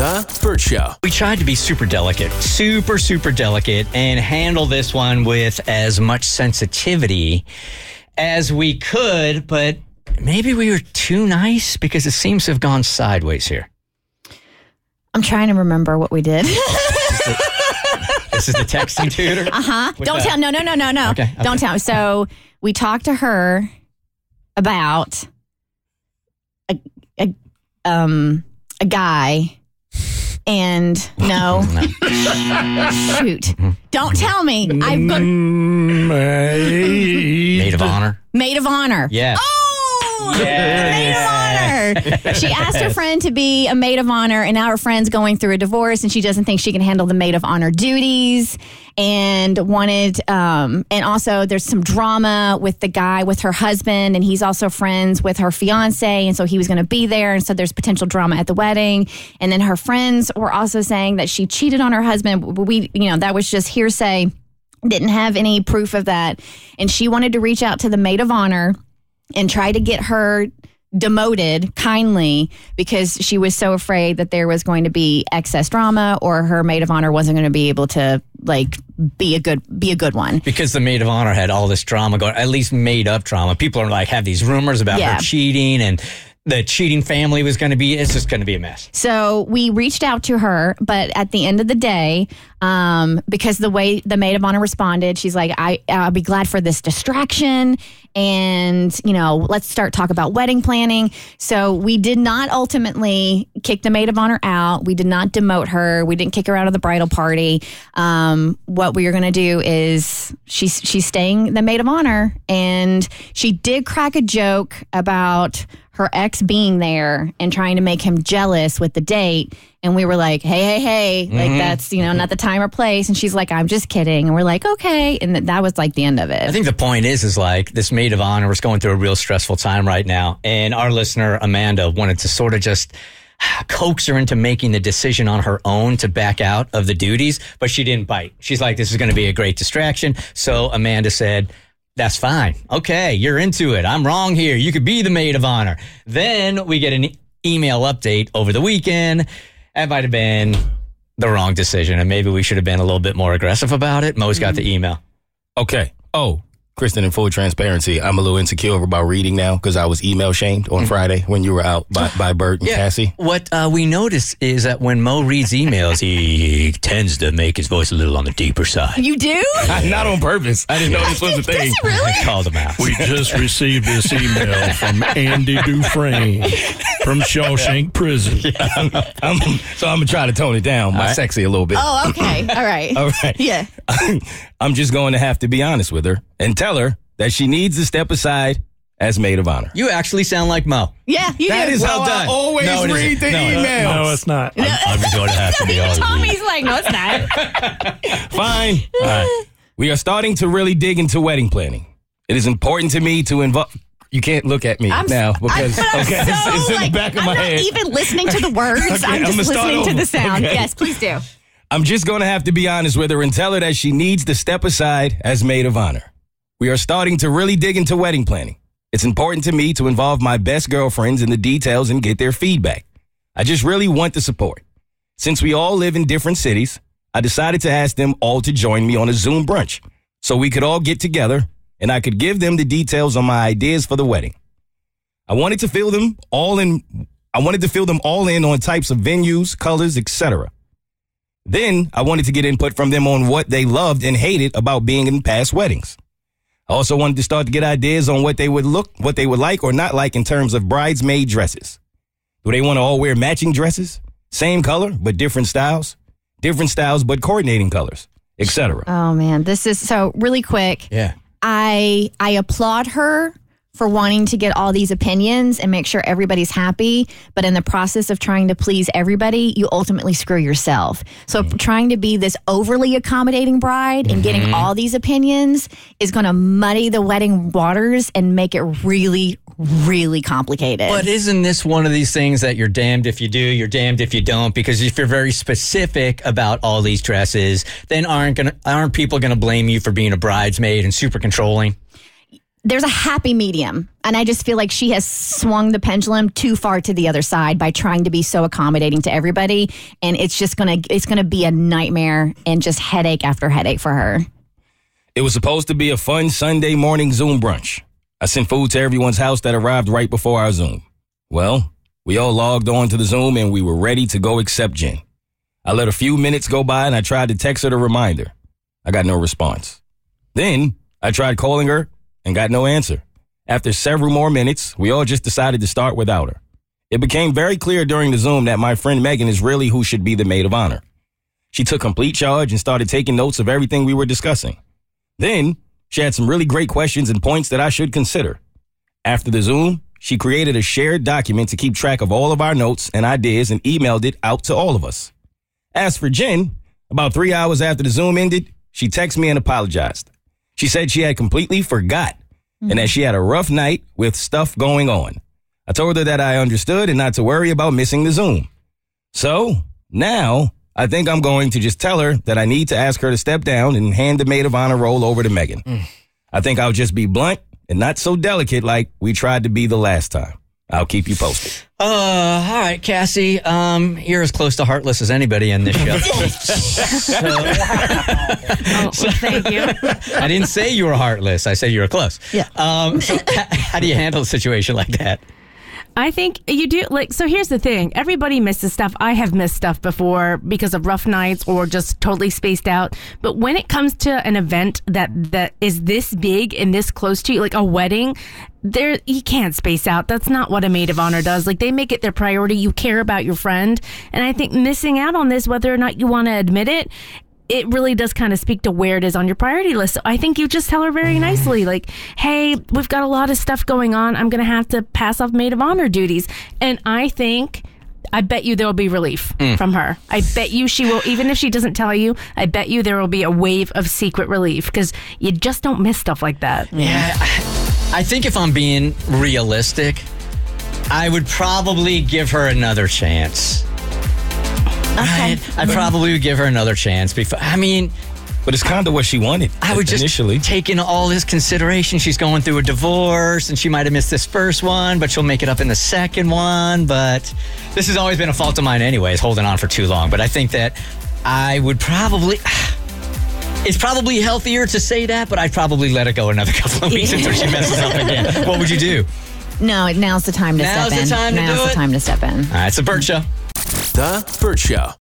The Bert Show. We tried to be super delicate, super, super delicate, and handle this one with as much sensitivity as we could, but maybe we were too nice because it seems to have gone sideways here. I'm trying to remember what we did. This is the texting tutor? Uh huh. Don't tell. No, no, no, no, no. Okay, okay. Don't tell. So we talked to her about a, a um a guy, and no, shoot, don't tell me. I've got Maid of honor? maid of honor. Yeah. Oh, Yes. maid of honor. She asked her friend to be a maid of honor, and now her friend's going through a divorce, and she doesn't think she can handle the maid of honor duties, and wanted, um, and also there's some drama with the guy with her husband, and he's also friends with her fiance, and so he was going to be there, and so there's potential drama at the wedding, and then her friends were also saying that she cheated on her husband. We, you know, that was just hearsay didn't have any proof of that. And she wanted to reach out to the maid of honor and try to get her demoted kindly because she was so afraid that there was going to be excess drama or her maid of honor wasn't going to be able to like be a good be a good one. Because the maid of honor had all this drama going, at least made up drama. People are like, have these rumors about Yeah. her cheating and the cheating family was going to be, it's just going to be a mess. So we reached out to her, but at the end of the day, um, because the way the maid of honor responded, she's like, I, I'll be glad for this distraction. And, you know, let's start talk about wedding planning. So we did not ultimately kick the maid of honor out. We did not demote her. We didn't kick her out of the bridal party. Um, what we are going to do is she's, she's staying the maid of honor. And she did crack a joke about her ex being there and trying to make him jealous with the date. And we were like, hey, hey, hey, like mm-hmm. that's, you know, not the time or place. And she's like, I'm just kidding. And we're like, okay. And th- that was like the end of it. I think the point is, is like this maid of honor was going through a real stressful time right now. And our listener, Amanda, wanted to sort of just coax her into making the decision on her own to back out of the duties, but she didn't bite. She's like, this is going to be a great distraction. So Amanda said, that's fine. Okay, you're into it. I'm wrong here. You could be the maid of honor. Then we get an email update over the weekend. That might have been the wrong decision, and maybe we should have been a little bit more aggressive about it. Mo's got the mm-hmm. email. Okay. Oh, Kristin, in full transparency, I'm a little insecure about reading now because I was email shamed on Friday when you were out by, by Bert and Cassie. What uh, we notice is that when Mo reads emails, he tends to make his voice a little on the deeper side. You do? Not on purpose. I didn't know this was a thing. I called him out. We just received this email from Andy Dufresne from Shawshank Prison. I'm, so I'm gonna try to tone it down, my right. sexy a little bit. Oh, okay. All right. All right. Yeah. I'm just going to have to be honest with her and tell her that she needs to step aside as maid of honor. You actually sound like Mo. Yeah, you That do. is Well how done. I always No, it read isn't. the No, no, emails. No, it's not. I'm going to have to be honest. with you. Tommy's like, no, it's not. Fine. All right. We are starting to really dig into wedding planning. It is important to me to involve. You can't look at me I'm, now because I'm, okay, so, it's, it's in like, the back of I'm my not head. even listening to the words. Okay, I'm just listening to the sound. Okay. Yes, please do. I'm just going to have to be honest with her and tell her that she needs to step aside as maid of honor. We are starting to really dig into wedding planning. It's important to me to involve my best girlfriends in the details and get their feedback. I just really want the support. Since we all live in different cities, I decided to ask them all to join me on a Zoom brunch so we could all get together and I could give them the details on my ideas for the wedding. I wanted to fill them all in I wanted to fill them all in on types of venues, colors, etc. Then I wanted to get input from them on what they loved and hated about being in past weddings. I also wanted to start to get ideas on what they would look, what they would like or not like in terms of bridesmaid dresses. Do they want to all wear matching dresses? Same color, but different styles? Different styles, but coordinating colors, etc. Oh man, this is so really quick. Yeah. I I applaud her for wanting to get all these opinions and make sure everybody's happy, but in the process of trying to please everybody, you ultimately screw yourself. So mm-hmm. trying to be this overly accommodating bride and getting mm-hmm. all these opinions is going to muddy the wedding waters and make it really really complicated. But isn't this one of these things that you're damned if you do, you're damned if you don't? Because if you're very specific about all these dresses, then aren't gonna aren't people gonna blame you for being a bridesmaid and super controlling? there's a happy medium. And I just feel like she has swung the pendulum too far to the other side by trying to be so accommodating to everybody. And it's just gonna it's gonna be a nightmare and just headache after headache for her. It was supposed to be a fun Sunday morning Zoom brunch. I sent food to everyone's house that arrived right before our Zoom. Well, we all logged on to the Zoom and we were ready to go accept Jen. I let a few minutes go by and I tried to text her to remind her. I got no response. Then I tried calling her and got no answer. After several more minutes, we all just decided to start without her. It became very clear during the Zoom that my friend Megan is really who should be the maid of honor. She took complete charge and started taking notes of everything we were discussing. Then she had some really great questions and points that I should consider. After the Zoom, she created a shared document to keep track of all of our notes and ideas and emailed it out to all of us. As for Jen, about three hours after the Zoom ended, she texted me and apologized. She said she had completely forgot and that mm-hmm. she had a rough night with stuff going on. I told her that I understood and not to worry about missing the Zoom. So now I think I'm going to just tell her that I need to ask her to step down and hand the maid of honor role over to Megan. I think I'll just be blunt and not so delicate like we tried to be the last time. I'll keep you posted. Uh, all right, Cassie. Um, you're as close to heartless as anybody in this show. Oh, well, thank you. I didn't say you were heartless. I said you were close. Yeah. Um, so h- how do you handle a situation like that? I think you do like so here's the thing. Everybody misses stuff. I have missed stuff before because of rough nights or just totally spaced out. But when it comes to an event that that is this big and this close to you, like a wedding, there you can't space out. That's not what a maid of honor does. Like they make it their priority. You care about your friend. And I think missing out on this, whether or not you want to admit it, it really does kind of speak to where it is on your priority list. So I think you just tell her very nicely, like, hey, we've got a lot of stuff going on. I'm going to have to pass off maid of honor duties. And I think. I bet you there will be relief mm. from her. I bet you she will, even if she doesn't tell you, I bet you there will be a wave of secret relief because you just don't miss stuff like that. Yeah, I think if I'm being realistic, I would probably give her another chance. Okay. Right? I probably would give her another chance before. I mean, But it's kind of what she wanted. I would just initially. take in all this consideration. She's going through a divorce and she might have missed this first one, but she'll make it up in the second one. But this has always been a fault of mine, anyways, holding on for too long. But I think that I would probably. It's probably healthier to say that, but I'd probably let it go another couple of weeks until she messes up again. What would you do? No, now's the time to Now's step the in. time to now's do the it? time to step in. All right, it's a Bert Show. The Bert Show.